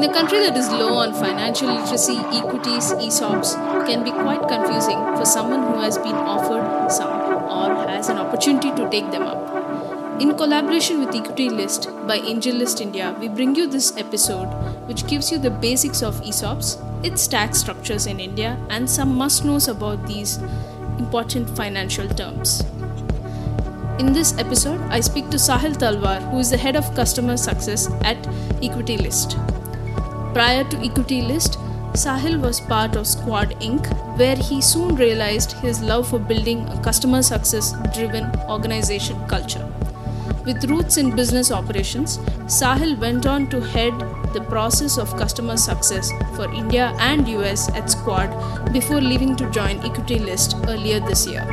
In a country that is low on financial literacy, equities, ESOPs can be quite confusing for someone who has been offered some or has an opportunity to take them up. In collaboration with EquityList by AngelList India, we bring you this episode which gives you the basics of ESOPs, its tax structures in India, and some must knows about these important financial terms. In this episode, I speak to Sahil Talwar, who is the head of customer success at EquityList. Prior to EquityList, Sahil was part of Squad Inc., where he soon realized his love for building a customer success driven organization culture. With roots in business operations, Sahil went on to head the process of customer success for India and US at Squad before leaving to join EquityList earlier this year.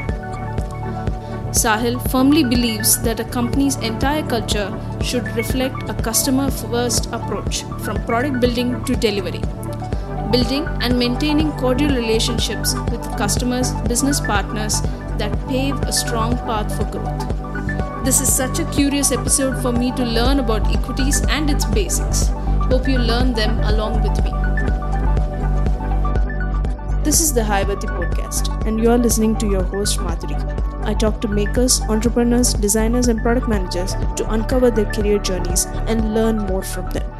Sahil firmly believes that a company's entire culture should reflect a customer first approach from product building to delivery. Building and maintaining cordial relationships with customers, business partners that pave a strong path for growth. This is such a curious episode for me to learn about equities and its basics. Hope you learn them along with me. This is the Hayavati podcast, and you are listening to your host Madhuri. I talk to makers, entrepreneurs, designers, and product managers to uncover their career journeys and learn more from them.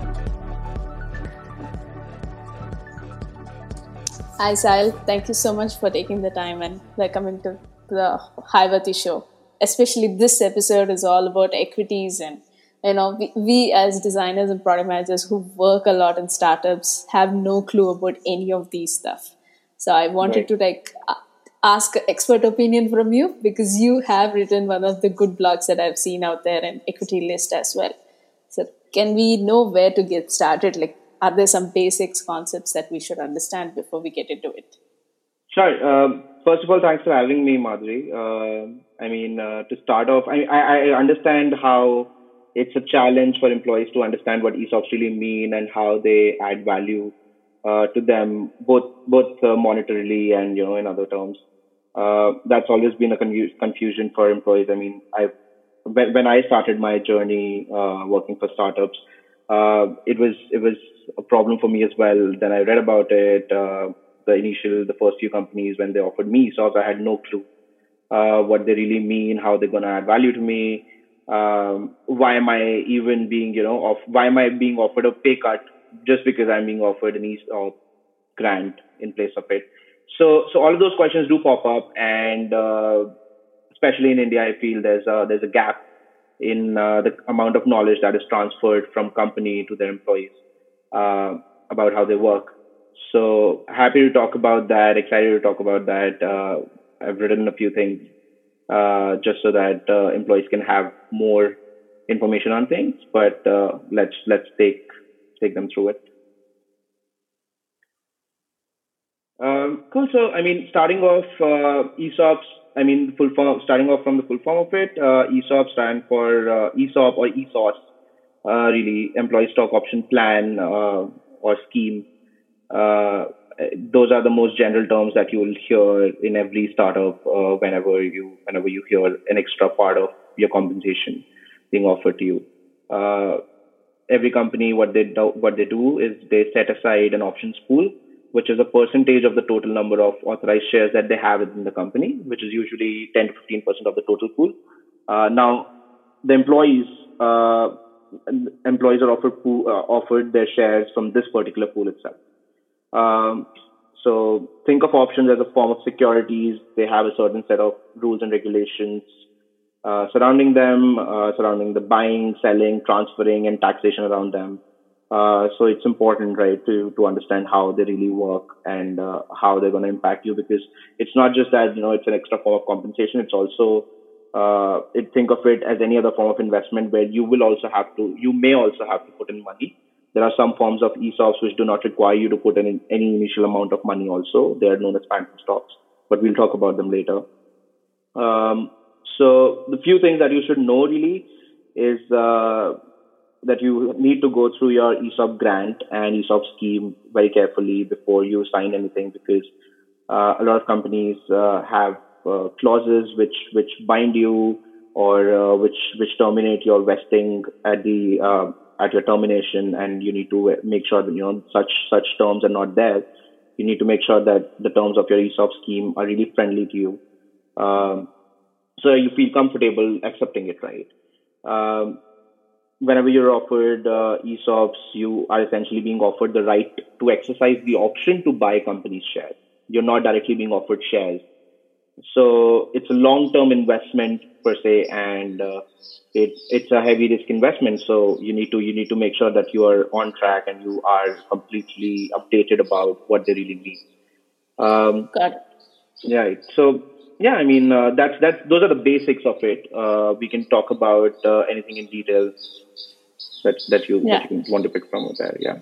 Hi, Sahil. Thank you so much for taking the time and welcoming to the Hayavati show. Especially this episode is all about equities and you know we, we as designers and product managers who work a lot in startups have no clue about any of these stuff. So I wanted right. to like uh, ask expert opinion from you because you have written one of the good blogs that I've seen out there in EquityList as well. So, can we know where to get started? Like, are there some basics concepts that we should understand before we get into it? Sure. Um, first of all, thanks for having me, Madhuri. Uh, I mean, uh, to start off, I, I, I understand how it's a challenge for employees to understand what ESOPs really mean and how they add value uh, to them, both both uh, monetarily and you know in other terms. Uh, that's always been a con- confusion for employees. I mean, I when, when I started my journey uh, working for startups, uh, it was it was a problem for me as well. Then I read about it. Uh, the initial, the first few companies when they offered me so I had no clue uh what they really mean, how they're gonna add value to me. Um, why am I even being, you know, off, why am I being offered a pay cut just because I'm being offered an ESOP grant in place of it. So, so all of those questions do pop up, and uh, especially in India, I feel there's a there's a gap in uh, the amount of knowledge that is transferred from company to their employees uh, about how they work. So happy to talk about that. Excited to talk about that. Uh, I've written a few things uh, just so that uh, employees can have more information on things. But let's let's take take them through it. Um, cool. So, I mean, starting off, uh, ESOPs, I mean, full form, starting off from the full form of it, uh, ESOP stand for uh, ESOP or ESOS, uh, really, Employee Stock Option Plan uh, or Scheme. Uh, those are the most general terms that you will hear in every startup uh, whenever you whenever you hear an extra part of your compensation being offered to you. Every company what they do, what they do is they set aside an options pool, which is a percentage of the total number of authorized shares that they have within the company, which is usually 10 to 15 percent of the total pool. Uh, now, the employees uh, employees are offered pool, uh, offered their shares from this particular pool itself. Um, so think of options as a form of securities. They have a certain set of rules and regulations uh, surrounding them, uh, surrounding the buying, selling, transferring, and taxation around them. Uh, so it's important, right, to to understand how they really work and uh, how they're going to impact you because it's not just that you know it's an extra form of compensation. It's also uh, it, think of it as any other form of investment where you will also have to, you may also have to put in money. There are some forms of ESOPs which do not require you to put in any initial amount of money. Also, they are known as phantom stocks, but we'll talk about them later. Um, so the few things that you should know really is uh, that you need to go through your ESOP grant and ESOP scheme very carefully before you sign anything because uh, a lot of companies uh, have uh, clauses which which bind you or uh, which which terminate your vesting at the uh, at your termination, and you need to make sure that you know such such terms are not there. You need to make sure that the terms of your ESOP scheme are really friendly to you, um, so you feel comfortable accepting it, right? Um, whenever you're offered uh, ESOPs, you are essentially being offered the right to exercise the option to buy a company's shares. You're not directly being offered shares. So it's a long-term investment per se, and uh, it's it's a heavy risk investment. So you need to you need to make sure that you are on track and you are completely updated about what they really mean. Um, Got it. Yeah. So yeah, I mean uh, that's that's those are the basics of it. Uh, we can talk about uh, anything in detail that that you, yeah. that you want to pick from there. Yeah.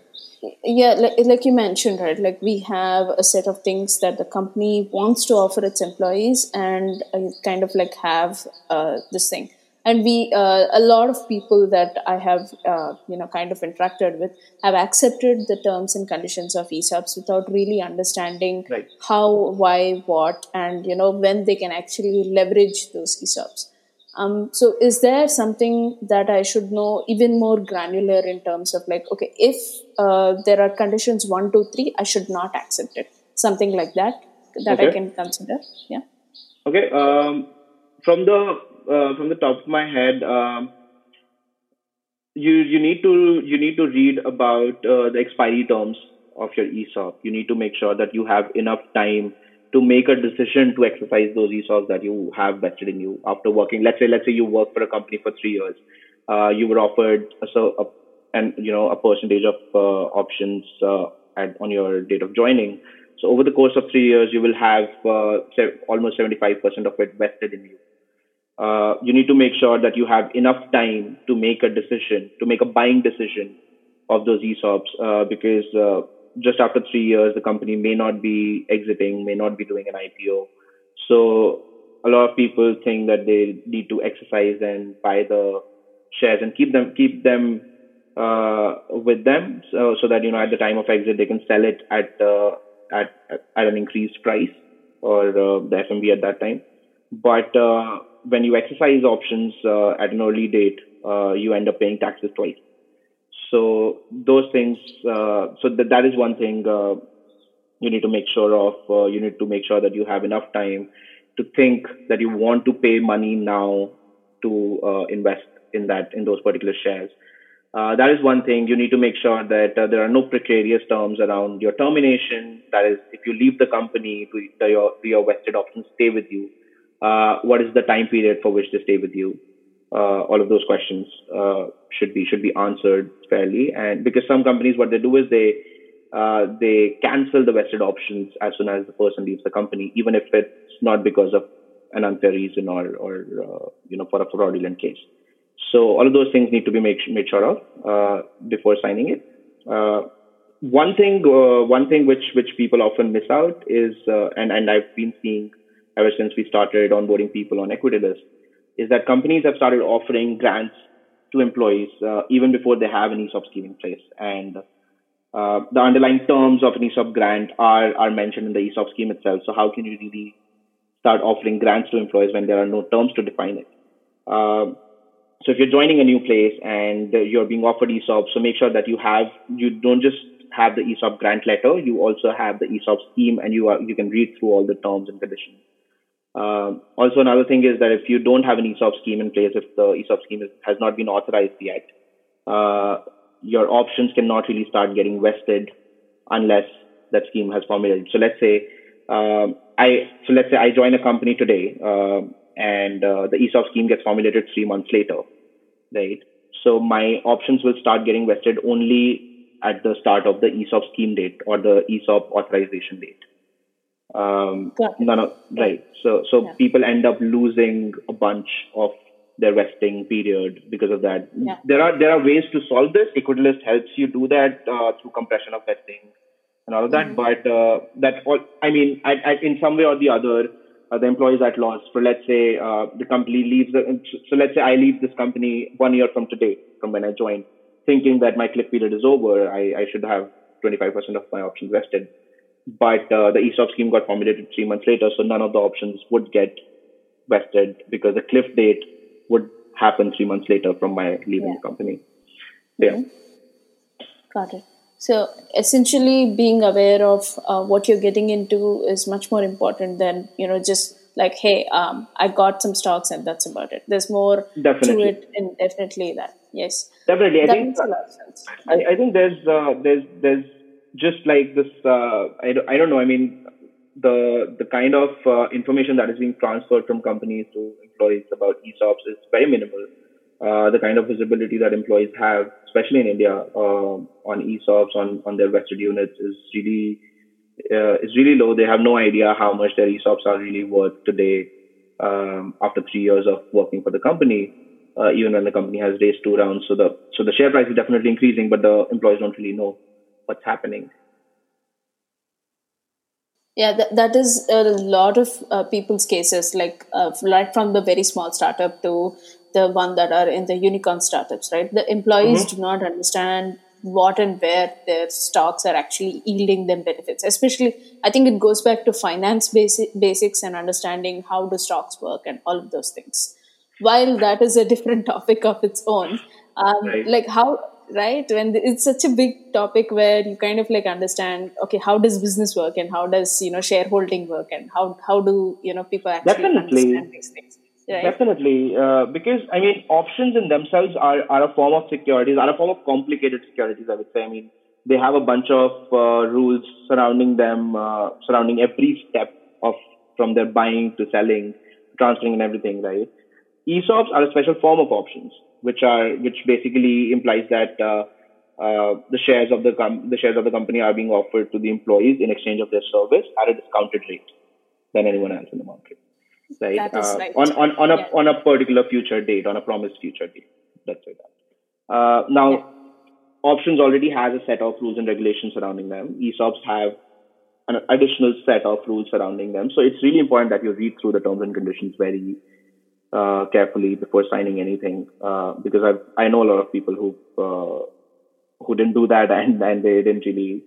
Yeah, like, like you mentioned, right? Like we have a set of things that the company wants to offer its employees, and uh, kind of like have uh, this thing and we uh, a lot of people that i have uh, you know kind of interacted with have accepted the terms and conditions of esops without really understanding right. how why what and you know when they can actually leverage those esops um, so is there something that i should know even more granular in terms of like okay if uh, there are conditions one two three i should not accept it something like that that okay. i can consider yeah okay um, from the uh, from the top of my head, um, you you need to you need to read about uh, the expiry terms of your ESOP. You need to make sure that you have enough time to make a decision to exercise those ESOPs that you have vested in you after working. Let's say let's say you work for a company for three years. Uh, you were offered so a, and you know a percentage of uh, options uh, at, on your date of joining. So over the course of three years, you will have uh, almost 75% of it vested in you uh, you need to make sure that you have enough time to make a decision, to make a buying decision of those ESOPs, uh, because just after three years, the company may not be exiting, may not be doing an IPO. So a lot of people think that they need to exercise and buy the shares and keep them keep them uh, with them, so, so that you know at the time of exit they can sell it at uh, at at an increased price or uh, the FMV at that time. But when you exercise options uh, at an early date, uh, you end up paying taxes twice. So those things, uh, so that that is one thing uh, you need to make sure of. Uh, you need to make sure that you have enough time to think that you want to pay money now to uh, invest in that in those particular shares. that is one thing. You need to make sure that there are no precarious terms around your termination. That is, if you leave the company, do your, do your vested options stay with you? Uh, what is the time period for which they stay with you? Uh, all of those questions uh, should be should be answered fairly. And because some companies, what they do is they uh, they cancel the vested options as soon as the person leaves the company, even if it's not because of an unfair reason or or uh, you know for a fraudulent case. So all of those things need to be made made sure of uh, before signing it. one thing, one thing which which people often miss out is, and and I've been seeing ever since we started onboarding people on EquityList is that companies have started offering grants to employees uh, even before they have an ESOP scheme in place. And uh, the underlying terms of an ESOP grant are, are mentioned in the ESOP scheme itself. So how can you really start offering grants to employees when there are no terms to define it? Uh, so if you're joining a new place and you're being offered ESOP, so make sure that you have you don't just have the ESOP grant letter, you also have the ESOP scheme, and you are you can read through all the terms and conditions. Uh, also, another thing is that if you don't have an ESOP scheme in place, if the ESOP scheme is, has not been authorized yet, uh, your options cannot really start getting vested unless that scheme has formulated. So let's say um, I so let's say I join a company today uh, and the ESOP scheme gets formulated three months later, right? So my options will start getting vested only at the start of the ESOP scheme date or the ESOP authorization date. Um, none of, right. So, so yeah. people end up losing a bunch of their vesting period because of that. Yeah. There are there are ways to solve this. EquityList helps you do that uh, through compression of vesting and all of that. Mm-hmm. But uh, that all, I mean, I, I, in some way or the other, uh, the employees at loss. For let's say uh, the company leaves. The, so let's say I leave this company one year from today, from when I joined, thinking that my cliff period is over. I, I should have 25% of my options vested but uh, the ESOP scheme got formulated three months later, so none of the options would get vested because the cliff date would happen three months later from my leaving yeah. the company. Yeah. Mm-hmm. Got it. So essentially, being aware of uh, what you're getting into is much more important than you know just like, hey, um, I got some stocks and that's about it. There's more definitely. to it, and definitely that. Yes, definitely. I that think I, I, think there's uh, there's there's just like this. Uh, I don't, I don't know. I mean, the the kind of uh, information that is being transferred from companies to employees about ESOPs is very minimal. Uh, the kind of visibility that employees have, especially in India, uh, on ESOPs, on, on their vested units, is really uh, is really low. They have no idea how much their ESOPs are really worth today um, after three years of working for the company. Uh, even when the company has raised two rounds, so the so the share price is definitely increasing, but the employees don't really know what's happening. Yeah, that, that is a lot of uh, people's cases, like uh, right from the very small startup to the one that are in the unicorn startups, right? The employees mm-hmm. do not understand what and where their stocks are actually yielding them benefits. Especially, I think it goes back to finance basic, basics and understanding how do stocks work and all of those things. While that is a different topic of its own, um, right. like how right when it's such a big topic where you kind of like understand okay how does business work and how does you know shareholding work and how how do you know people actually Definitely. understand these things right? Definitely, uh, because I mean, options in themselves are, are a form of securities, are a form of complicated securities. I would say. I mean, they have a bunch of uh, rules surrounding them, uh, surrounding every step of from their buying to selling, transferring, and everything. Right? ESOPs are a special form of options which are which basically implies that uh, uh, the shares of the com- the shares of the company are being offered to the employees in exchange of their service at a discounted rate than anyone else in the market. Right? Uh, right. On on on a yeah. on a particular future date, on a promised future date. Let's say that. Uh, now, yeah. options already has a set of rules and regulations surrounding them. ESOPs have an additional set of rules surrounding them. So it's really important that you read through the terms and conditions very uh, carefully before signing anything uh, because I I know a lot of people who uh, who didn't do that and and they didn't really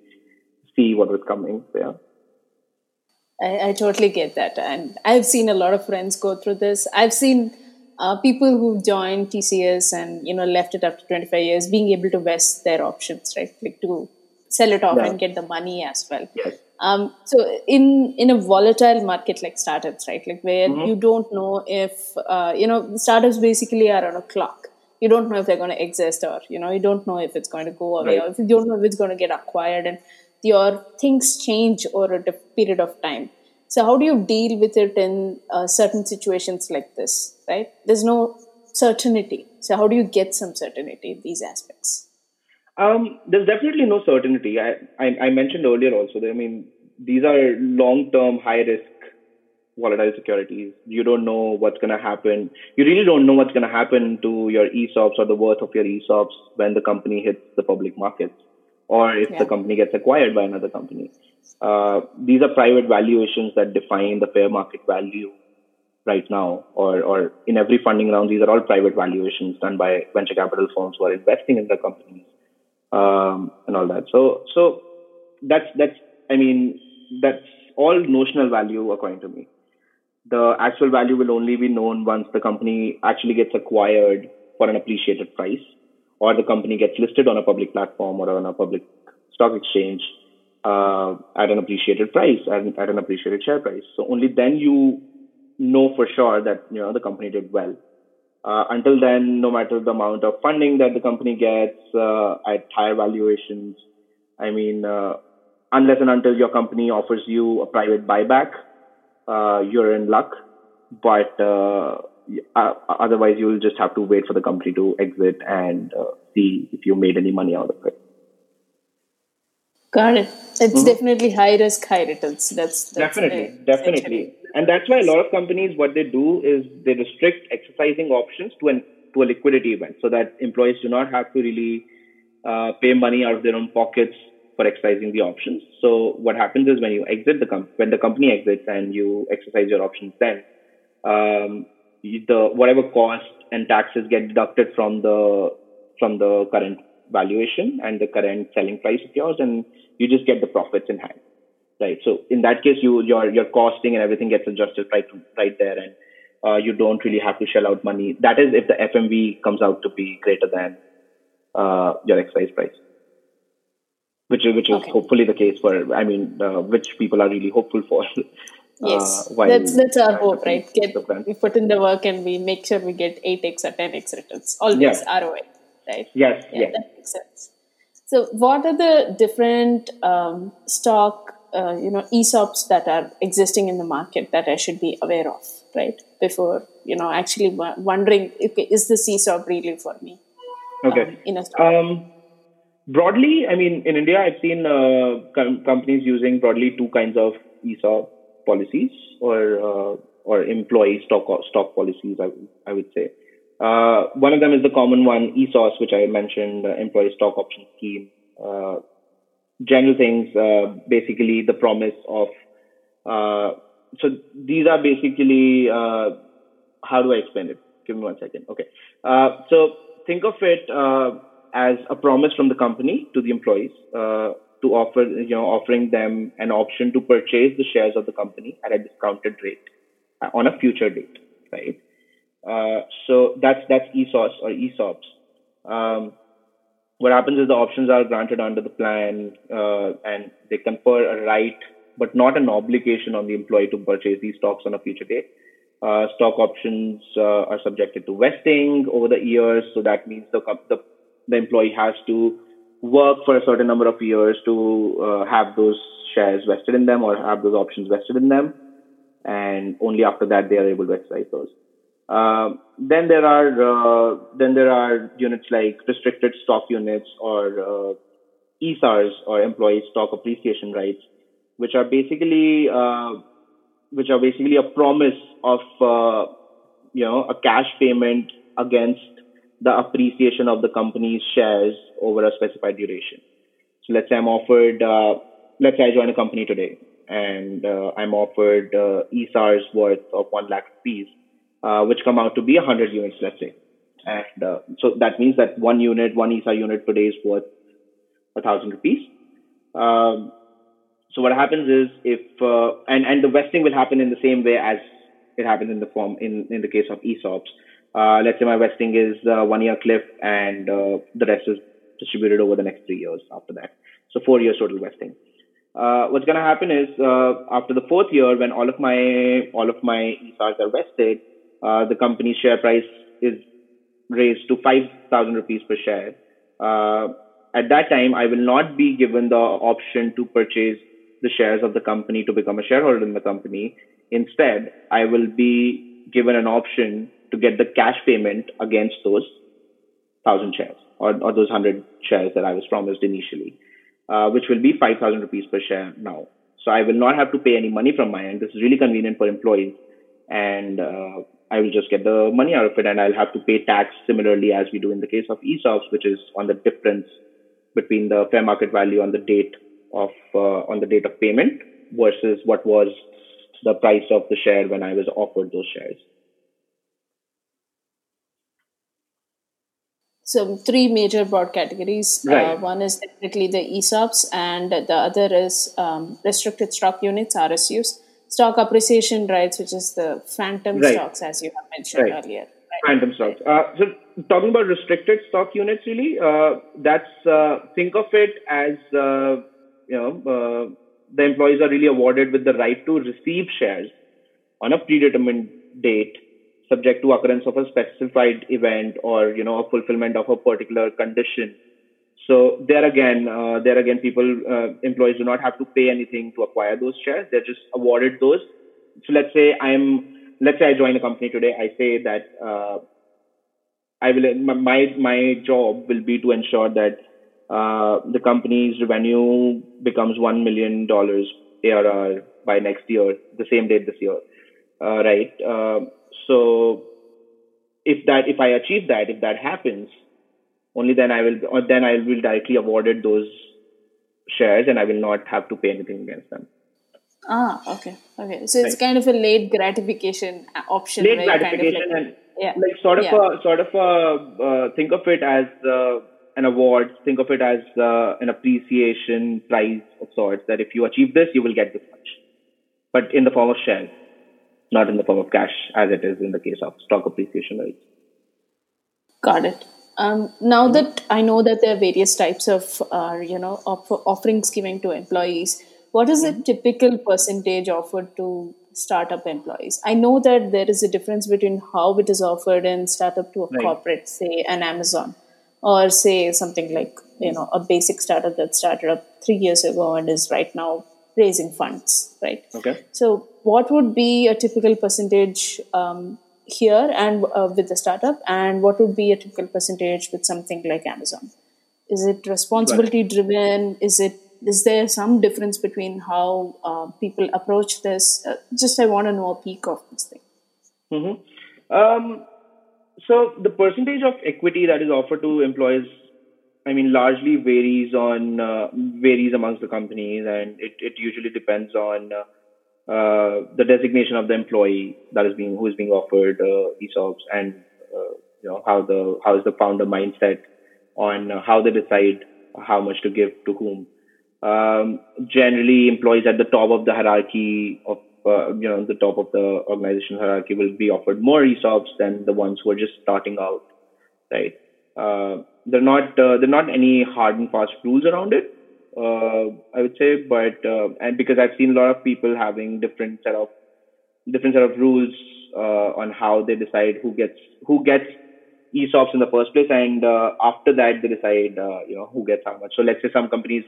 see what was coming. Yeah. I, I, totally get that, and I've seen a lot of friends go through this. I've seen uh, people who joined TCS and you know left it after 25 years being able to vest their options, right? Like to sell it off yeah. and get the money as well. Yes. Um, so in in a volatile market like startups, right, like where mm-hmm. you don't know if uh, you know startups basically are on a clock. You don't know if they're going to exist, or you know you don't know if it's going to go away, right. or if you don't know if it's going to get acquired, and your things change over a period of time. So how do you deal with it in uh, certain situations like this? Right, there's no certainty. So how do you get some certainty in these aspects? Um, there's definitely no certainty. I, I, I mentioned earlier also that, I mean, these are long term, high risk volatile securities. You don't know what's going to happen. You really don't know what's going to happen to your ESOPs or the worth of your ESOPs when the company hits the public markets or if yeah. the company gets acquired by another company. Uh, these are private valuations that define the fair market value right now, or, or in every funding round, these are all private valuations done by venture capital firms who are investing in the companies um, and all that. So so that's that's I mean that's all notional value according to me. The actual value will only be known once the company actually gets acquired for an appreciated price, or the company gets listed on a public platform or on a public stock exchange uh, at an appreciated price and at an appreciated share price. So only then you know for sure that you know the company did well. Uh, until then, no matter the amount of funding that the company gets uh, at higher valuations, I mean, uh, unless and until your company offers you a private buyback, uh, you're in luck. But uh, uh, otherwise, you'll just have to wait for the company to exit and see if you made any money out of it. Got it. It's mm-hmm. definitely high risk, high returns. That's, that's definitely, definitely. And that's why a lot of companies, what they do is they restrict exercising options to an to a liquidity event, so that employees do not have to really uh, pay money out of their own pockets for exercising the options. So what happens is when you exit the com- when the company exits and you exercise your options, then um, the whatever cost and taxes get deducted from the from the current valuation and the current selling price of yours, and you just get the profits in hand, right? So in that case, you your your costing and everything gets adjusted right right there, and uh, you don't really have to shell out money. That is if the FMV comes out to be greater than uh, your exercise price. Which is which is Okay. hopefully the case for I mean uh, which people are really hopeful for. Yes, uh, that's that's our hope, right? Get we put in the work and we make sure we get eight x or ten x returns. Always Yeah. ROI, right? Yes, Yeah, yes. that makes sense. So, what are the different um, stock, uh, you know, ESOPs that are existing in the market that I should be aware of, right? Before you know, actually wondering, okay, is this ESOP really for me? Okay. um, in a stock? Um, broadly, I mean, in India, I've seen uh, com- companies using broadly two kinds of ESOP policies or uh, or employee stock stock policies. I, would- I would say uh, one of them is the common one, ESOS, which I mentioned, uh, employee stock option scheme. Uh, general things, uh, basically the promise of. Uh, so these are basically uh, how do I explain it? Give me one second. Okay. Uh, so think of it uh, as a promise from the company to the employees uh, to offer, you know, offering them an option to purchase the shares of the company at a discounted rate on a future date, right? Uh, so that's that's ESOS or ESOPs. Um, what happens is the options are granted under the plan uh, and they confer a right but not an obligation on the employee to purchase these stocks on a future date. Uh, stock options uh, are subjected to vesting over the years, so that means the, the the employee has to work for a certain number of years to uh, have those shares vested in them or have those options vested in them, and only after that they are able to exercise those. Um, then there are uh, then there are units like restricted stock units or uh, ESARs or employee stock appreciation rights, which are basically uh, which are basically a promise of uh, you know a cash payment against the appreciation of the company's shares over a specified duration. So let's say I'm offered uh, let's say I join a company today and uh, I'm offered uh, ESARs worth of one lakh rupees, uh, which come out to be 100 units, let's say. And uh, so that means that one unit, one ESA unit per day is worth a thousand rupees. Um, so what happens is if uh, and and the vesting will happen in the same way as it happens in the form in in the case of ESOPs. Uh, let's say my vesting is uh, one year cliff and uh, the rest is distributed over the next three years after that. So four years total vesting. Uh, what's going to happen is uh, after the fourth year, when all of my all of my ESARs are vested, uh, the company's share price is raised to five thousand rupees per share. Uh, at that time, I will not be given the option to purchase the shares of the company to become a shareholder in the company. Instead, I will be given an option to get the cash payment against those thousand shares or, or those hundred shares that I was promised initially, uh, which will be five thousand rupees per share now. So I will not have to pay any money from my end. This is really convenient for employees, and uh, I will just get the money out of it, and I'll have to pay tax similarly as we do in the case of ESOPs, which is on the difference between the fair market value on the date of uh, on the date of payment versus what was the price of the share when I was offered those shares. So three major broad categories. Uh, one is definitely the ESOPs, and the other is um, restricted stock units (RSUs), stock appreciation rights, which is the phantom Right. stocks, as you have mentioned Right. earlier. Right. Phantom stocks. Uh, so talking about restricted stock units, really, uh, that's uh, think of it as uh, you know uh, the employees are really awarded with the right to receive shares on a predetermined date, subject to occurrence of a specified event or you know a fulfillment of a particular condition. So there again, uh, there again, people uh, employees do not have to pay anything to acquire those shares. They're just awarded those. So let's say I'm let's say I join a company today. I say that uh, I will my my job will be to ensure that uh, the company's revenue becomes one million dollars ARR by next year, the same date this year, uh, right? Uh, so if that if I achieve that, if that happens, only then I will then I will directly awarded those shares and I will not have to pay anything against them. Ah, okay, okay. So it's Right. kind of a late gratification uh, option. late you kind of gratification like- and yeah, like sort of yeah. a sort of a uh, think of it as uh, an award think of it as uh, an appreciation prize of sorts that if you achieve this you will get this much but in the form of shares not in the form of cash as it is in the case of stock appreciation rights Got it. Um, now that I know that there are various types of, uh, you know, offerings given to employees, what is the mm-hmm. typical percentage offered to startup employees? I know that there is a difference between how it is offered in startup to a right. corporate, say an Amazon, or say something like you know a basic startup that started up three years ago and is right now raising funds, right? Okay. So, what would be a typical percentage um, here and uh, with the startup, and what would be a typical percentage with something like Amazon? Is it responsibility driven? Is it is there some difference between how uh, people approach this? Uh, just I want to know a peek of this thing. Mm-hmm. Um, so the percentage of equity that is offered to employees, I mean, largely varies on uh, varies amongst the companies, and it, it usually depends on uh, the designation of the employee that is being who is being offered uh, ESOPs, and uh, you know how the how is the founder mindset on how they decide how much to give to whom. Um, generally, employees at the top of the hierarchy of uh, you know the top of the organization hierarchy will be offered more ESOPs than the ones who are just starting out, right? Uh, they're not uh, they're not any hard and fast rules around it. Uh, I would say, but uh, and because I've seen a lot of people having different set of different set of rules uh, on how they decide who gets who gets ESOPs in the first place, and after that they decide you know who gets how much. So let's say some companies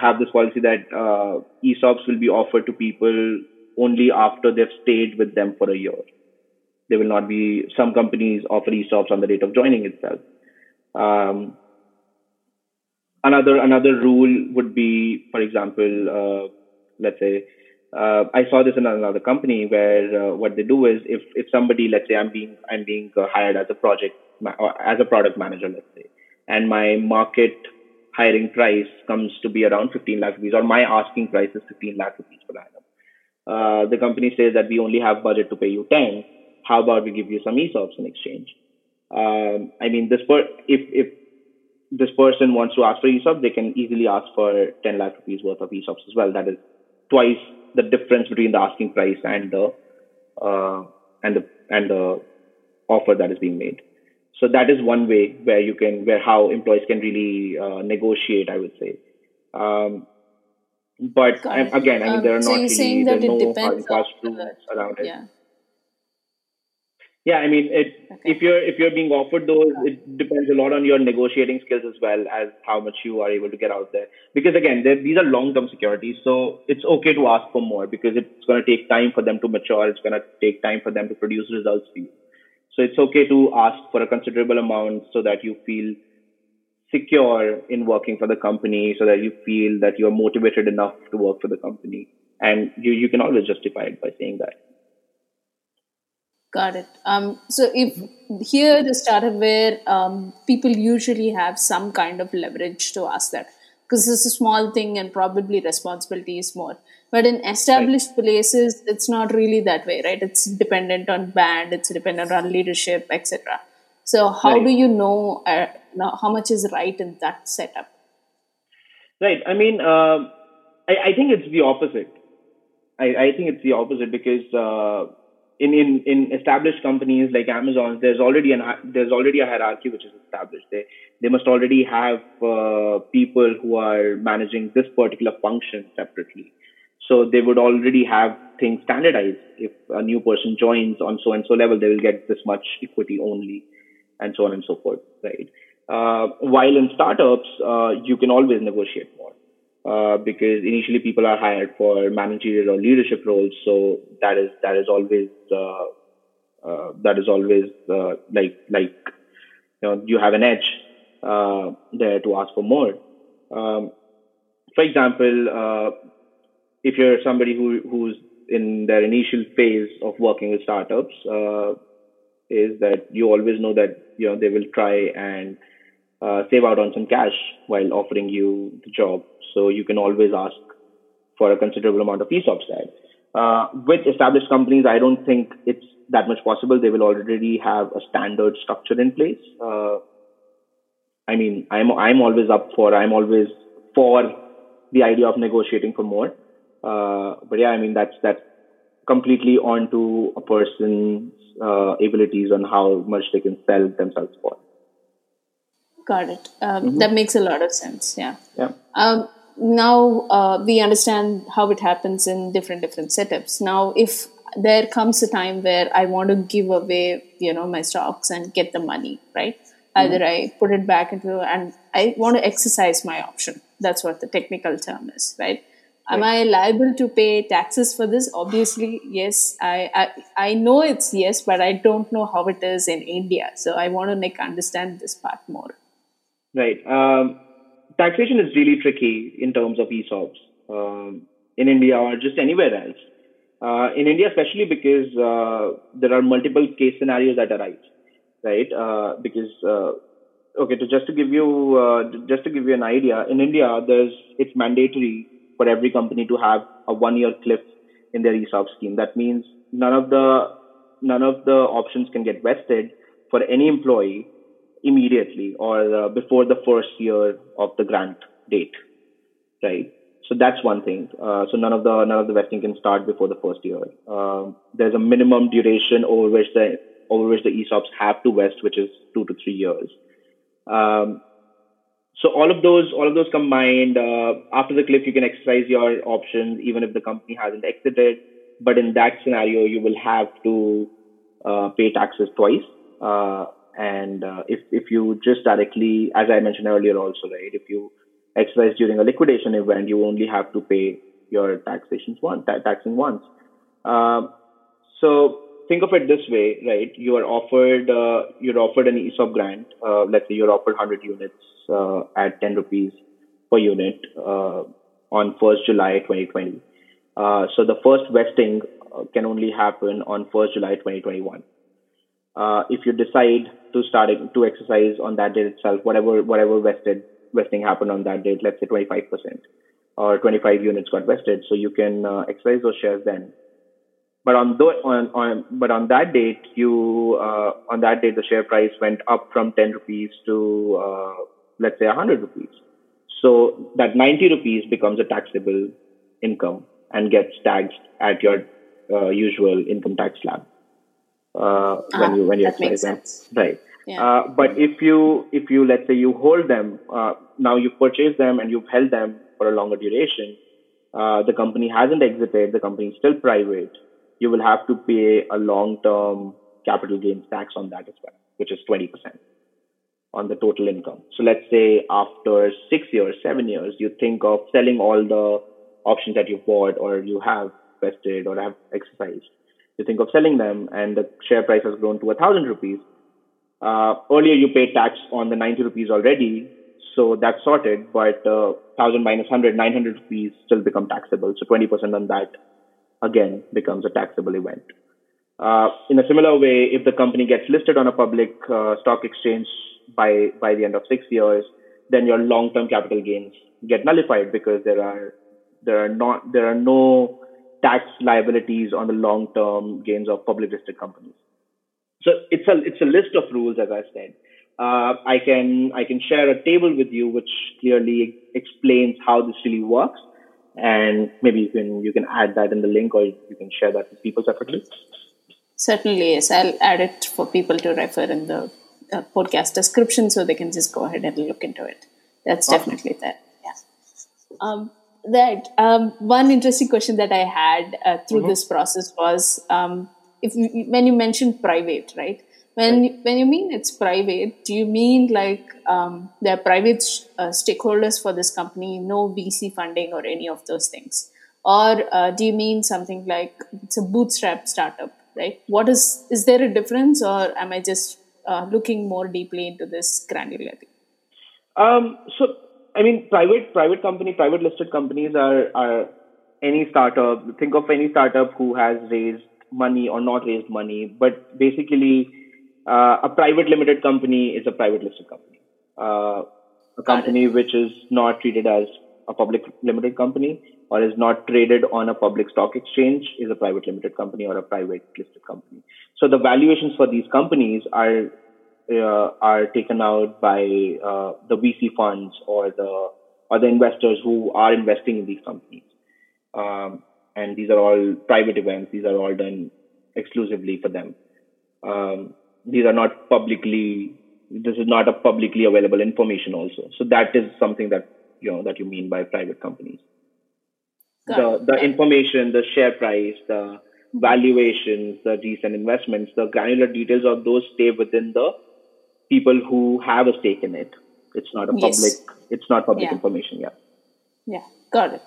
have this policy that uh, ESOPs will be offered to people only after they've stayed with them for a year. They will not be, some companies offer ESOPs on the date of joining itself. Um, another, another rule would be, for example, uh, let's say, uh, I saw this in another company where uh, what they do is if, if somebody, let's say I'm being, I'm being uh, hired as a project, or as a product manager, let's say, and my market hiring price comes to be around 15 lakh rupees, or my asking price is 15 lakh rupees per annum. Uh, the company says that we only have budget to pay you 10. How about we give you some ESOPs in exchange? Um, I mean, this per- if if this person wants to ask for ESOP, they can easily ask for 10 lakh rupees worth of ESOPs as well. That is twice the difference between the asking price and the uh, and the and the offer that is being made. So that is one way where you can, where how employees can really uh, negotiate, I would say. Um, but again, I mean, there are um, so not really, there's no hard and fast rules around it. Yeah. Yeah, I mean, it, okay. if you're if you're being offered those, it depends a lot on your negotiating skills as well as how much you are able to get out there. Because again, these are long-term securities, so it's okay to ask for more because it's going to take time for them to mature. It's going to take time for them to produce results for you. So it's okay to ask for a considerable amount so that you feel secure in working for the company, so that you feel that you're motivated enough to work for the company. And you, you can always justify it by saying that. Got it. Um, so if here the startup where um, people usually have some kind of leverage to ask that because it's a small thing and probably responsibility is more. But in established right. places, it's not really that way, right? It's dependent on band, it's dependent on leadership, etc. So how right. do you know, uh, how much is right in that setup? Right. I mean, uh, I, I, think it's the opposite. I, I think it's the opposite because uh, in, in, in established companies like Amazon, there's already an there's already a hierarchy which is established. They they must already have uh, people who are managing this particular function separately. So they would already have things standardized. If a new person joins on so and so level, they will get this much equity only, and so on and so forth, right? Uh, while in startups, uh, you can always negotiate more. Uh, because initially people are hired for managerial or leadership roles, so that is that is always uh, uh, that is always uh, like like you know you have an edge uh, there to ask for more. Um, for example, uh, if you're somebody who who's in their initial phase of working with startups, is that you always know that you know they will try and save out on some cash while offering you the job so you can always ask for a considerable amount of ESOPs there. Uh, with established companies, I don't think it's that much possible. They will already have a standard structure in place. Uh, I mean, I'm I'm always up for I'm always for the idea of negotiating for more. Uh, but yeah, I mean that's that's completely on to a person's uh, abilities on how much they can sell themselves for. Got it. Um, mm-hmm. That makes a lot of sense. Yeah. Yeah. Um, now uh, we understand how it happens in different different setups. Now, if there comes a time where I want to give away, you know, my stocks and get the money, right? Mm-hmm. Either I put it back into and I want to exercise my option. That's what the technical term is, right? Am I liable to pay taxes for this? Obviously, yes. I, I I know it's yes, but I don't know how it is in India. So I want to like understand this part more. Right. Um, taxation is really tricky in terms of ESOPs um, in India or just anywhere else. Uh, in India, especially because uh, there are multiple case scenarios that arise, right? Uh, because uh, okay, to just to give you uh, just to give you an idea, in India, there's it's mandatory for every company to have a one-year cliff in their ESOP scheme. That means none of the none of the options can get vested for any employee immediately or uh, before the first year of the grant date, right? So that's one thing. Uh, so none of the none of the vesting can start before the first year. Uh, there's a minimum duration over which the over which the ESOPs have to vest, which is two to three years. Um, so all of those all of those combined, uh, after the cliff, you can exercise your options even if the company hasn't exited. But in that scenario, you will have to uh, pay taxes twice. And uh, if if you just directly, as I mentioned earlier, also right, if you exercise during a liquidation event, you only have to pay your taxations once, taxing once. Um, so think of it this way, right? You are offered uh, you're offered an ESOP grant. Uh, let's say you're offered 100 units uh, at 10 rupees per unit uh, on 1st July 2020. Uh, so the first vesting uh, can only happen on 1st July 2021 uh, if you decide to start to exercise on that date itself, whatever whatever vested vesting happened on that date, let's say 25% or 25 units got vested, so you can uh, exercise those shares then. But on, th- on, on but on that date, you uh, on that date the share price went up from 10 rupees to uh, let's say 100 rupees. So that 90 rupees becomes a taxable income and gets taxed at your uh, usual income tax slab uh, when you when you exercise them, right? Yeah. Uh, but if you if you let's say you hold them uh, now you've purchased them and you've held them for a longer duration, uh, the company hasn't exited, the company is still private. You will have to pay a long term capital gains tax on that as well, which is twenty percent on the total income. So let's say after six years, seven years, you think of selling all the options that you bought or you have vested or have exercised you think of selling them and the share price has grown to a thousand rupees. Uh, earlier you paid tax on the 90 rupees already, so that's sorted, but uh, 1000 minus 100, 900 rupees still become taxable. So 20% on that again becomes a taxable event. Uh, in a similar way, if the company gets listed on a public uh, stock exchange by, by the end of six years, then your long-term capital gains get nullified because there are, there are not, there are no tax liabilities on the long term gains of public listed companies. So it's a it's a list of rules, as I said. Uh, I can I can share a table with you which clearly explains how this really works, and maybe you can you can add that in the link, or you can share that with people separately. Certainly, yes. I'll add it for people to refer in the uh, podcast description, so they can just go ahead and look into it. That's awesome. definitely there. Yeah. Um, that um, one interesting question that I had uh, through mm-hmm. this process was um, if you, when you mentioned private, right? When right. when you mean it's private, do you mean like um, there are private uh, stakeholders for this company, no VC funding or any of those things, or uh, do you mean something like it's a bootstrap startup, right? What is is there a difference, or am I just uh, looking more deeply into this granularity? Um, so I mean, private private company, private listed companies are are any startup. Think of any startup who has raised money or not raised money, but basically, uh, a private limited company is a private listed company. Uh, a company which is not treated as a public limited company or is not traded on a public stock exchange is a private limited company or a private listed company. So the valuations for these companies are uh, are taken out by uh, the VC funds or the or the investors who are investing in these companies. Um, and these are all private events. These are all done exclusively for them. Um, these are not publicly this is not a publicly available information also. So that is something that you know that you mean by private companies. Got the the information, the share price, the valuations, the recent investments, the granular details of those stay within the people who have a stake in it. It's not a public. Yes. It's not public yeah. information. Yeah. Yeah, got it.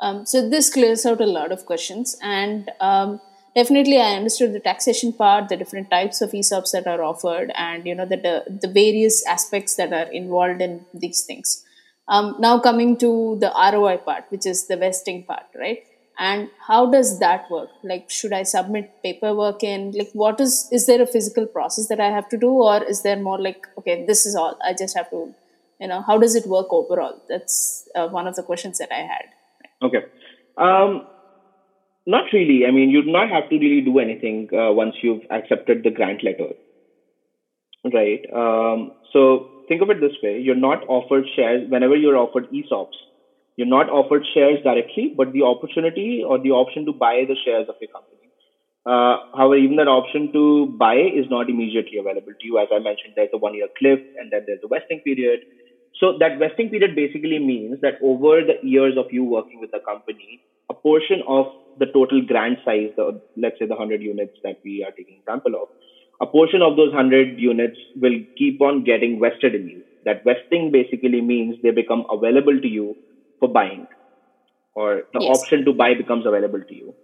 Um, so this clears out a lot of questions, and um, definitely I understood the taxation part, the different types of ESOPs that are offered, and you know the the, the various aspects that are involved in these things. Um, now coming to the ROI part, which is the vesting part, right? And how does that work? Like, should I submit paperwork in? Like, what is is there a physical process that I have to do, or is there more like, okay, this is all I just have to, you know, how does it work overall? That's uh, one of the questions that I had. Okay. Um, not really. I mean, you do not have to really do anything uh, once you've accepted the grant letter, right? Um, so think of it this way: you're not offered shares whenever you're offered ESOPs. You're not offered shares directly, but the opportunity or the option to buy the shares of your company. Uh, however, even that option to buy is not immediately available to you. As I mentioned, there's a one-year cliff, and then there's a vesting period. So that vesting period basically means that over the years of you working with the company, a portion of the total grant size, the, let's say the 100 units that we are taking example of, a portion of those 100 units will keep on getting vested in you. That vesting basically means they become available to you for buying, or the yes. option to buy becomes available to you.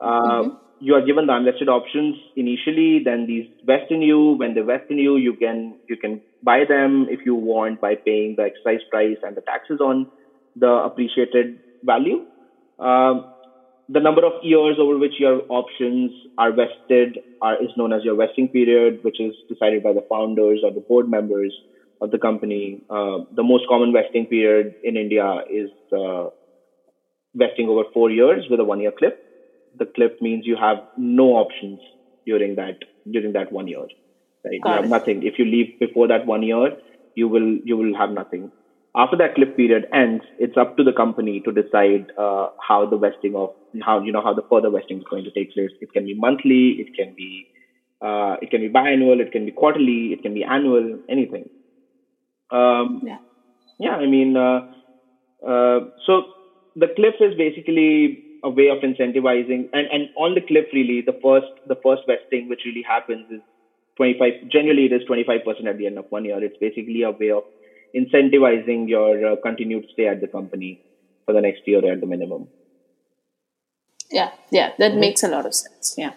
Uh, mm-hmm. You are given the unvested options initially, then these vest in you. When they vest in you, you can you can buy them if you want by paying the exercise price and the taxes on the appreciated value. Um, the number of years over which your options are vested are, is known as your vesting period, which is decided by the founders or the board members of the company. Uh, the most common vesting period in India is uh, vesting over four years with a one-year cliff. The cliff means you have no options during that during that one year. Right? you have nothing. If you leave before that one year, you will you will have nothing after that cliff period ends, it's up to the company to decide uh, how the vesting of how you know how the further vesting is going to take place. It can be monthly, it can be uh, it can be biannual, it can be quarterly, it can be annual, anything. Um, yeah. Yeah, I mean, uh, uh so the cliff is basically a way of incentivizing, and and on the cliff, really, the first the first vesting which really happens is 25. Generally, it is 25 percent at the end of one year. It's basically a way of incentivizing your uh, continued stay at the company for the next year at the minimum. Yeah, yeah, that mm-hmm. makes a lot of sense. Yeah.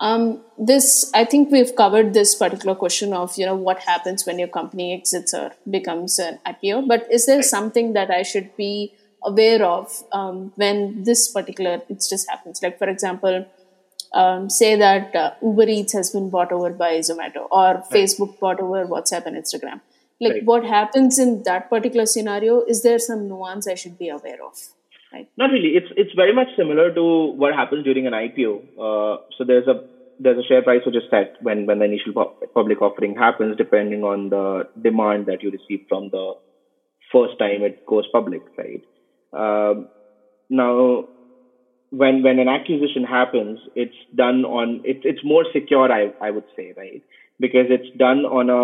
Um, this, I think we've covered this particular question of, you know, what happens when your company exits or becomes an IPO. But is there something that I should be aware of um, when this particular it just happens? Like, for example, um, say that uh, Uber Eats has been bought over by Zomato or right. Facebook bought over WhatsApp and Instagram like right. what happens in that particular scenario is there some nuance i should be aware of not really. It's it's very much similar to what happens during an ipo uh, so there's a there's a share price which is set when when the initial public offering happens depending on the demand that you receive from the first time it goes public right? Um, now when when an acquisition happens it's done on it's it's more secure i i would say right? Because it's done on a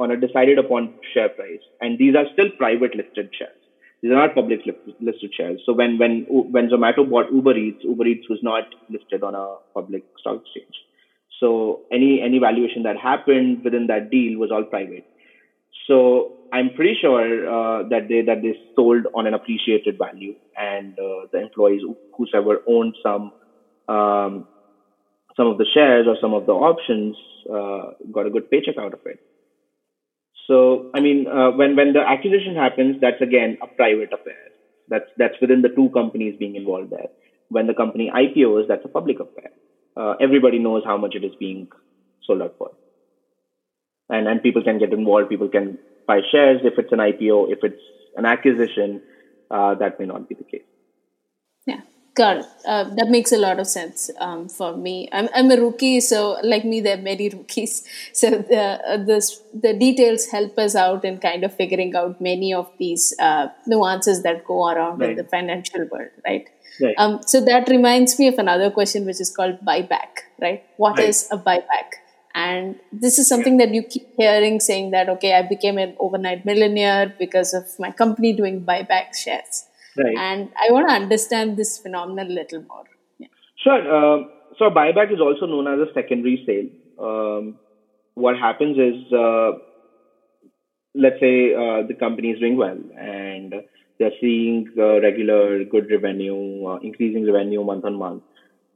on a decided upon share price, and these are still private listed shares. These are not public listed shares. So when when when Zomato bought Uber Eats, Uber Eats was not listed on a public stock exchange. So any any valuation that happened within that deal was all private. So I'm pretty sure uh, that they that they sold on an appreciated value, and uh, the employees whoever owned some um, some of the shares or some of the options uh, got a good paycheck out of it. So, I mean, uh, when when the acquisition happens, that's again a private affair. That's that's within the two companies being involved there. When the company IPOs, that's a public affair. Uh, everybody knows how much it is being sold out for, and and people can get involved. People can buy shares if it's an IPO. If it's an acquisition, uh, that may not be the case. Got. Uh, that makes a lot of sense um, for me. I'm, I'm a rookie, so like me, there are many rookies. So the, uh, the, the details help us out in kind of figuring out many of these uh, nuances that go around right. in the financial world, right? right. Um, so that reminds me of another question, which is called buyback, right? What right. is a buyback? And this is something that you keep hearing saying that, okay, I became an overnight millionaire because of my company doing buyback shares. Right. And I want to understand this phenomenon a little more. Yeah. Sure. Uh, so buyback is also known as a secondary sale. Um, what happens is, uh, let's say uh, the company is doing well and they're seeing uh, regular good revenue, uh, increasing revenue month on month,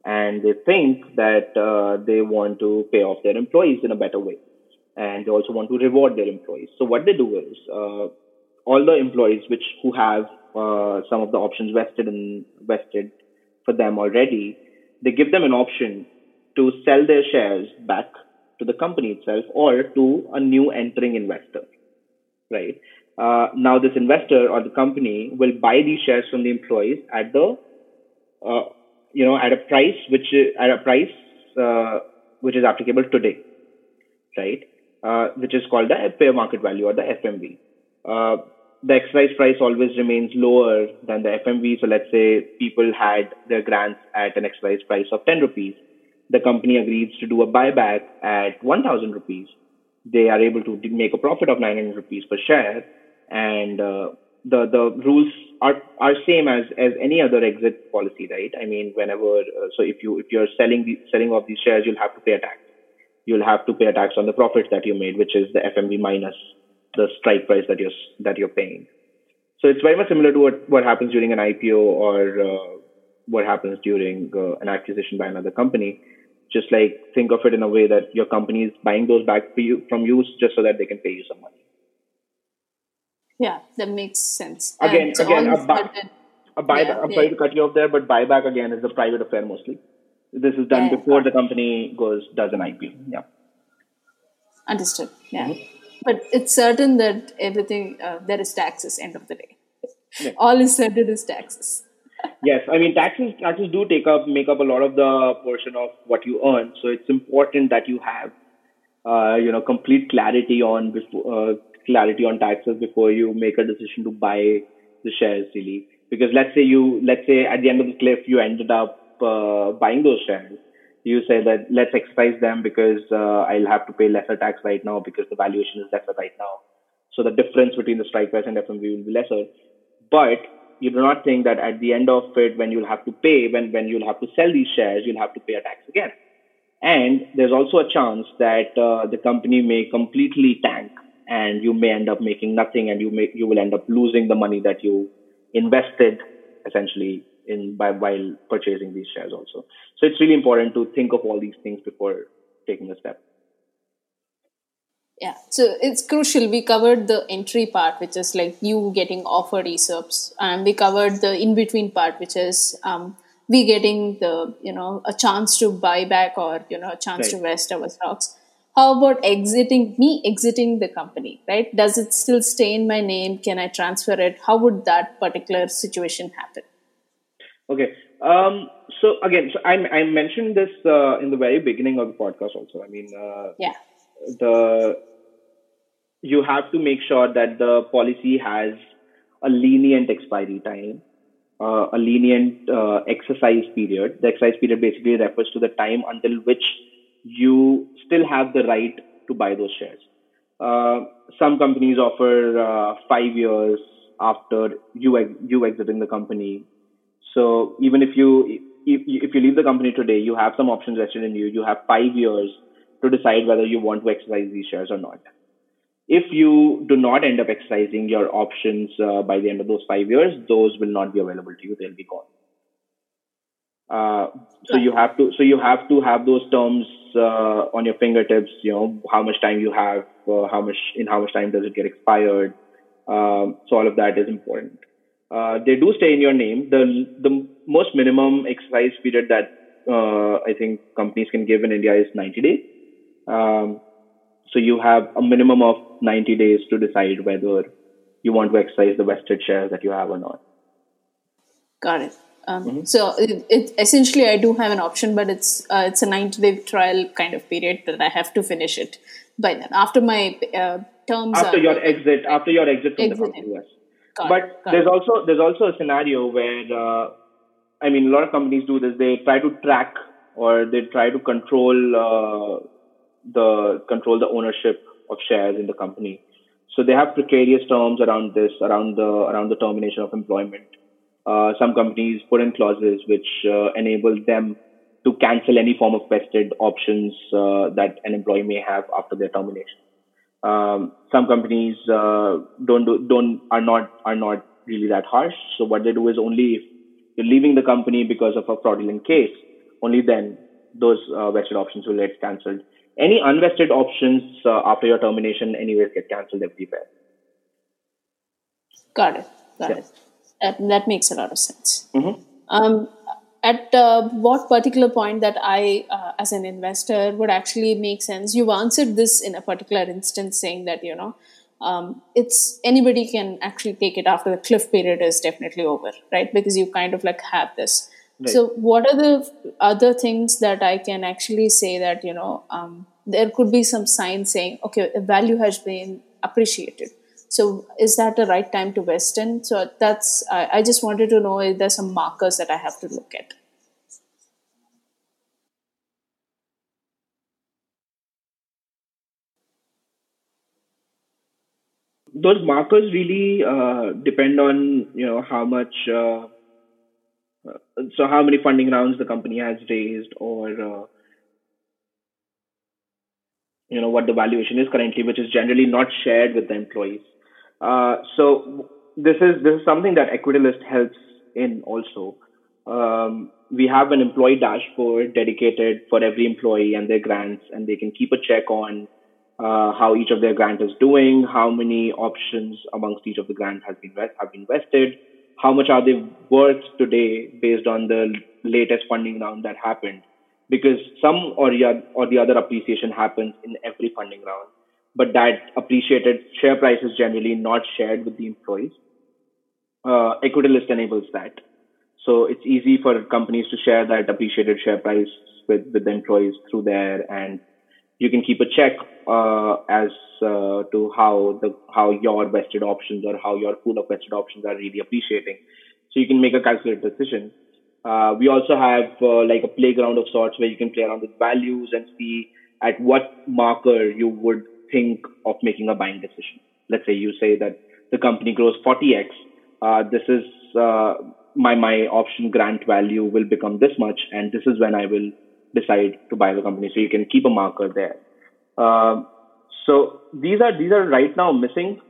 and they think that uh, they want to pay off their employees in a better way, and they also want to reward their employees. So what they do is uh, all the employees which who have uh, some of the options vested and vested for them already, they give them an option to sell their shares back to the company itself or to a new entering investor, right? uh, now this investor or the company will buy these shares from the employees at the uh, you know at a price which is, at a price uh, which is applicable today right uh, which is called the fair market value or the fmv uh, the exercise price always remains lower than the fmv so let's say people had their grants at an exercise price of 10 rupees the company agrees to do a buyback at 1000 rupees they are able to make a profit of 900 rupees per share and uh, the the rules are are same as as any other exit policy, right? I mean, whenever uh, so if you if you're selling the selling off these shares, you'll have to pay a tax. You'll have to pay a tax on the profits that you made, which is the FMV minus the strike price that you're that you're paying. So it's very much similar to what what happens during an IPO or uh, what happens during uh, an acquisition by another company. Just like think of it in a way that your company is buying those back for you from you just so that they can pay you some money. Yeah, that makes sense. Again, again, a, buy, a buyback. Yeah, I'm yeah. sorry to cut you off there, but buyback again is a private affair mostly. This is done yeah, before the company goes does an IPO. Yeah. Understood. Yeah, mm-hmm. But it's certain that everything uh, there is taxes. End of the day, all is certain is taxes. yes, I mean taxes. Taxes do take up make up a lot of the portion of what you earn. So it's important that you have, uh, you know, complete clarity on before. Uh, clarity on taxes before you make a decision to buy the shares really because let's say you let's say at the end of the cliff you ended up uh, buying those shares you say that let's exercise them because uh, I'll have to pay lesser tax right now because the valuation is lesser right now. So the difference between the strike price and FMV will be lesser. But you do not think that at the end of it, when you'll have to pay, when, when you'll have to sell these shares, you'll have to pay a tax again. And there's also a chance that uh, the company may completely tank and you may end up making nothing and you may you will end up losing the money that you invested essentially in by while purchasing these shares also. So it's really important to think of all these things before taking a step. Yeah. So it's crucial. We covered the entry part which is like you getting offered esops and we covered the in between part which is um, we getting the you know a chance to buy back or you know a chance right. to vest our stocks. How about exiting me exiting the company right? Does it still stay in my name? Can i transfer it? How would that particular situation happen okay um, so again so I, I mentioned this uh, in the very beginning of the podcast also i mean uh, yeah the you have to make sure that the policy has a lenient expiry time uh, a lenient uh, exercise period the exercise period basically refers to the time until which you still have the right to buy those shares. Uh, some companies offer uh, five years after you ex- you exiting the company. So even if you if, if you leave the company today, you have some options vested in you. You have five years to decide whether you want to exercise these shares or not. If you do not end up exercising your options uh, by the end of those five years, those will not be available to you. They'll be gone. Uh, so you have to so you have to have those terms uh, on your fingertips. You know how much time you have, uh, how much in how much time does it get expired. Um, so all of that is important. Uh, they do stay in your name. The the most minimum exercise period that uh, I think companies can give in India is 90 days. Um, so you have a minimum of 90 days to decide whether you want to exercise the vested shares that you have or not. Got it. Um, mm-hmm. So it, it, essentially, I do have an option, but it's uh, it's a ninety day trial kind of period that I have to finish it by then. After my uh, terms, after your exit, after your exit from exit the company, yes. Got but it, there's it. also there's also a scenario where uh, I mean, a lot of companies do this. They try to track or they try to control uh, the control the ownership of shares in the company. So they have precarious terms around this, around the around the termination of employment. Uh, some companies put in clauses which uh, enable them to cancel any form of vested options uh, that an employee may have after their termination. Um, some companies uh, don't do, don't are not are not really that harsh. So what they do is only if you're leaving the company because of a fraudulent case, only then those uh, vested options will get cancelled. Any unvested options uh, after your termination, anyways, get cancelled everywhere. Got it. Got yeah. it. That, that makes a lot of sense. Mm-hmm. Um, at uh, what particular point that I, uh, as an investor, would actually make sense? You've answered this in a particular instance, saying that you know um, it's anybody can actually take it after the cliff period is definitely over, right? Because you kind of like have this. Right. So, what are the other things that I can actually say that you know um, there could be some sign saying, okay, the value has been appreciated. So is that the right time to vest in? So that's I, I just wanted to know if there's some markers that I have to look at. Those markers really uh, depend on you know how much uh, so how many funding rounds the company has raised or uh, you know what the valuation is currently, which is generally not shared with the employees. Uh, so this is this is something that EquityList helps in also. Um, we have an employee dashboard dedicated for every employee and their grants, and they can keep a check on uh, how each of their grant is doing, how many options amongst each of the grant has been have been vested, how much are they worth today based on the latest funding round that happened. Because some or the, or the other appreciation happens in every funding round but that appreciated share price is generally not shared with the employees. Uh, EquityList enables that. So it's easy for companies to share that appreciated share price with, with the employees through there and you can keep a check uh, as uh, to how the how your vested options or how your pool of vested options are really appreciating. So you can make a calculated decision. Uh, we also have uh, like a playground of sorts where you can play around with values and see at what marker you would think of making a buying decision. Let's say you say that the company grows 40x. Uh, this is uh, my my option grant value will become this much, and this is when I will decide to buy the company. So you can keep a marker there. Uh, so these are these are right now missing,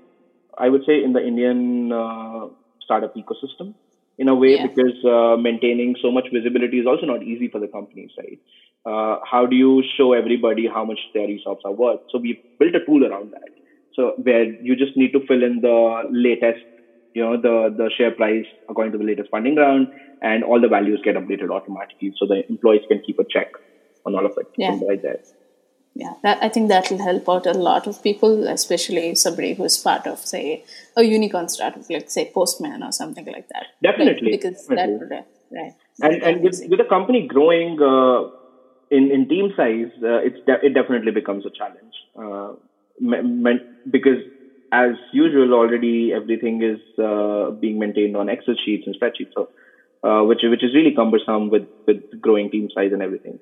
I would say, in the Indian uh, startup ecosystem in a way yeah. because uh, maintaining so much visibility is also not easy for the companies, right? Uh, how do you show everybody how much their ESOPs are worth? So we built a tool around that. So where you just need to fill in the latest, you know, the the share price according to the latest funding round, and all the values get updated automatically, so the employees can keep a check on all of it yeah. right there. Yeah, that, I think that will help out a lot of people, especially somebody who is part of, say, a unicorn startup, like say Postman or something like that. Definitely, right? because definitely. that right. And and with, with the company growing. Uh, in in team size, uh, it's de- it definitely becomes a challenge. Uh, because as usual, already everything is uh, being maintained on Excel sheets and spreadsheets, so uh, which which is really cumbersome with with growing team size and everything.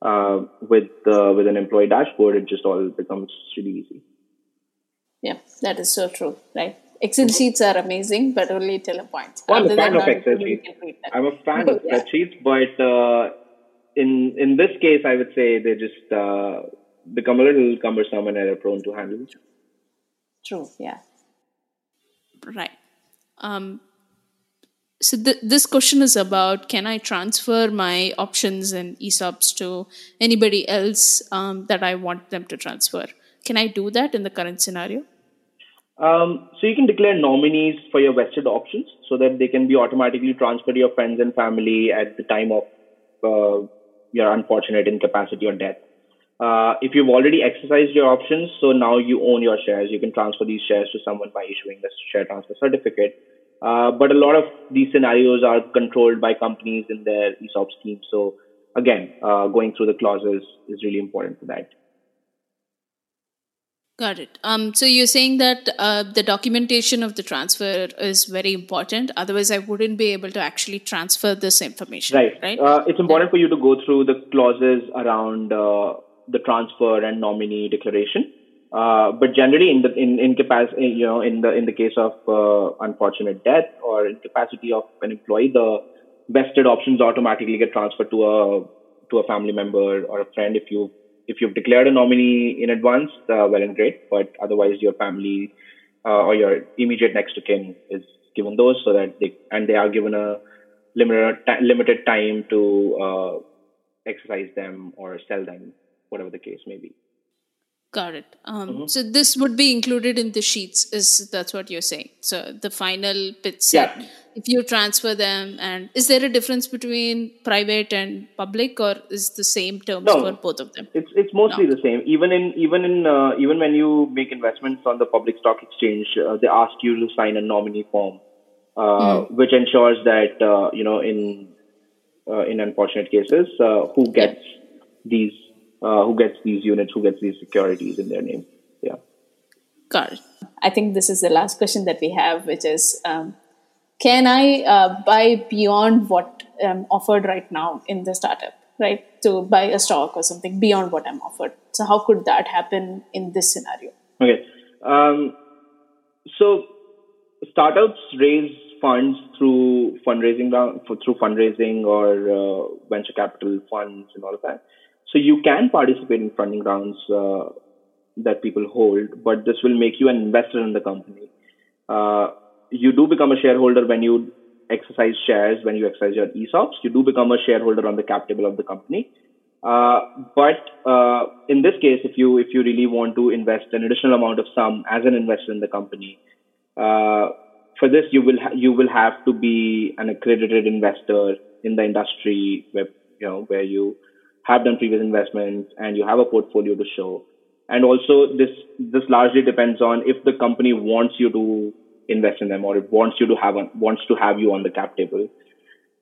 Uh, with uh, with an employee dashboard, it just all becomes really easy. Yeah, that is so true, right? Excel sheets are amazing, but only till a point. Well, I'm a fan of Excel sheets. I'm a fan of spreadsheets, but in in this case, I would say they just uh, become a little cumbersome and error prone to handle. True. Yeah. Right. Um, so th- this question is about can I transfer my options and ESOPs to anybody else um, that I want them to transfer? Can I do that in the current scenario? Um, so you can declare nominees for your vested options so that they can be automatically transferred to your friends and family at the time of uh, your unfortunate incapacity or death. Uh, if you've already exercised your options, so now you own your shares, you can transfer these shares to someone by issuing the share transfer certificate. Uh, but a lot of these scenarios are controlled by companies in their ESOP scheme. So again, uh, going through the clauses is really important for that. Got it. Um, so you're saying that uh, the documentation of the transfer is very important. Otherwise, I wouldn't be able to actually transfer this information. Right. Right. Uh, it's important for you to go through the clauses around uh, the transfer and nominee declaration. Uh, but generally, in the in incapacity, you know, in the in the case of uh, unfortunate death or incapacity of an employee, the vested options automatically get transferred to a to a family member or a friend if you if you've declared a nominee in advance, uh, well and great. But otherwise, your family uh, or your immediate next of kin is given those so that they and they are given a limited limited time to uh, exercise them or sell them, whatever the case may be. Got it. Um, mm-hmm. So this would be included in the sheets. Is that's what you're saying? So the final bit set. Yeah. If you transfer them, and is there a difference between private and public, or is the same terms no, for both of them? It's it's mostly no. the same. Even in even in uh, even when you make investments on the public stock exchange, uh, they ask you to sign a nominee form, uh, mm. which ensures that uh, you know in uh, in unfortunate cases, uh, who gets yeah. these uh, who gets these units, who gets these securities in their name. Yeah. Got it. I think this is the last question that we have, which is um, Can I uh, buy beyond what I'm offered right now in the startup, right? To buy a stock or something beyond what I'm offered. So, how could that happen in this scenario? Okay. Um, so, startups raise funds through fundraising through fundraising or uh, venture capital funds and all of that. So you can participate in funding rounds uh, that people hold, but this will make you an investor in the company. Uh, you do become a shareholder when you exercise shares, when you exercise your ESOPs. You do become a shareholder on the cap table of the company. Uh, but uh, in this case, if you if you really want to invest an additional amount of sum as an investor in the company, uh, for this you will ha- you will have to be an accredited investor in the industry where you know where you have done previous investments and you have a portfolio to show. And also this this largely depends on if the company wants you to invest in them or it wants you to have on, wants to have you on the cap table.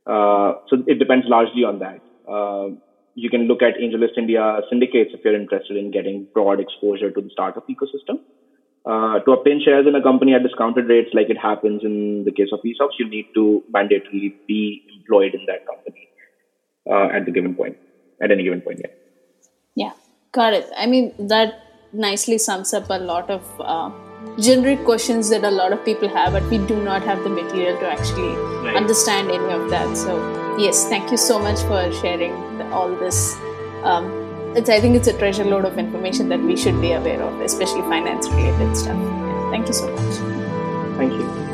Uh, so it depends largely on that. Uh, you can look at AngelList India syndicates if you're interested in getting broad exposure to the startup ecosystem. Uh, to obtain shares in a company at discounted rates, like it happens in the case of ESOPs, you need to mandatorily be employed in that company uh, at the given point at any given point. Yeah. Yeah, got it. I mean, that nicely sums up a lot of uh, generic questions that a lot of people have, but we do not have the material to actually right. understand any of that. So, yes, thank you so much for sharing all this. Um, it's, I think it's a treasure load of information that we should be aware of, especially finance related stuff. Yeah, thank you so much. Thank you.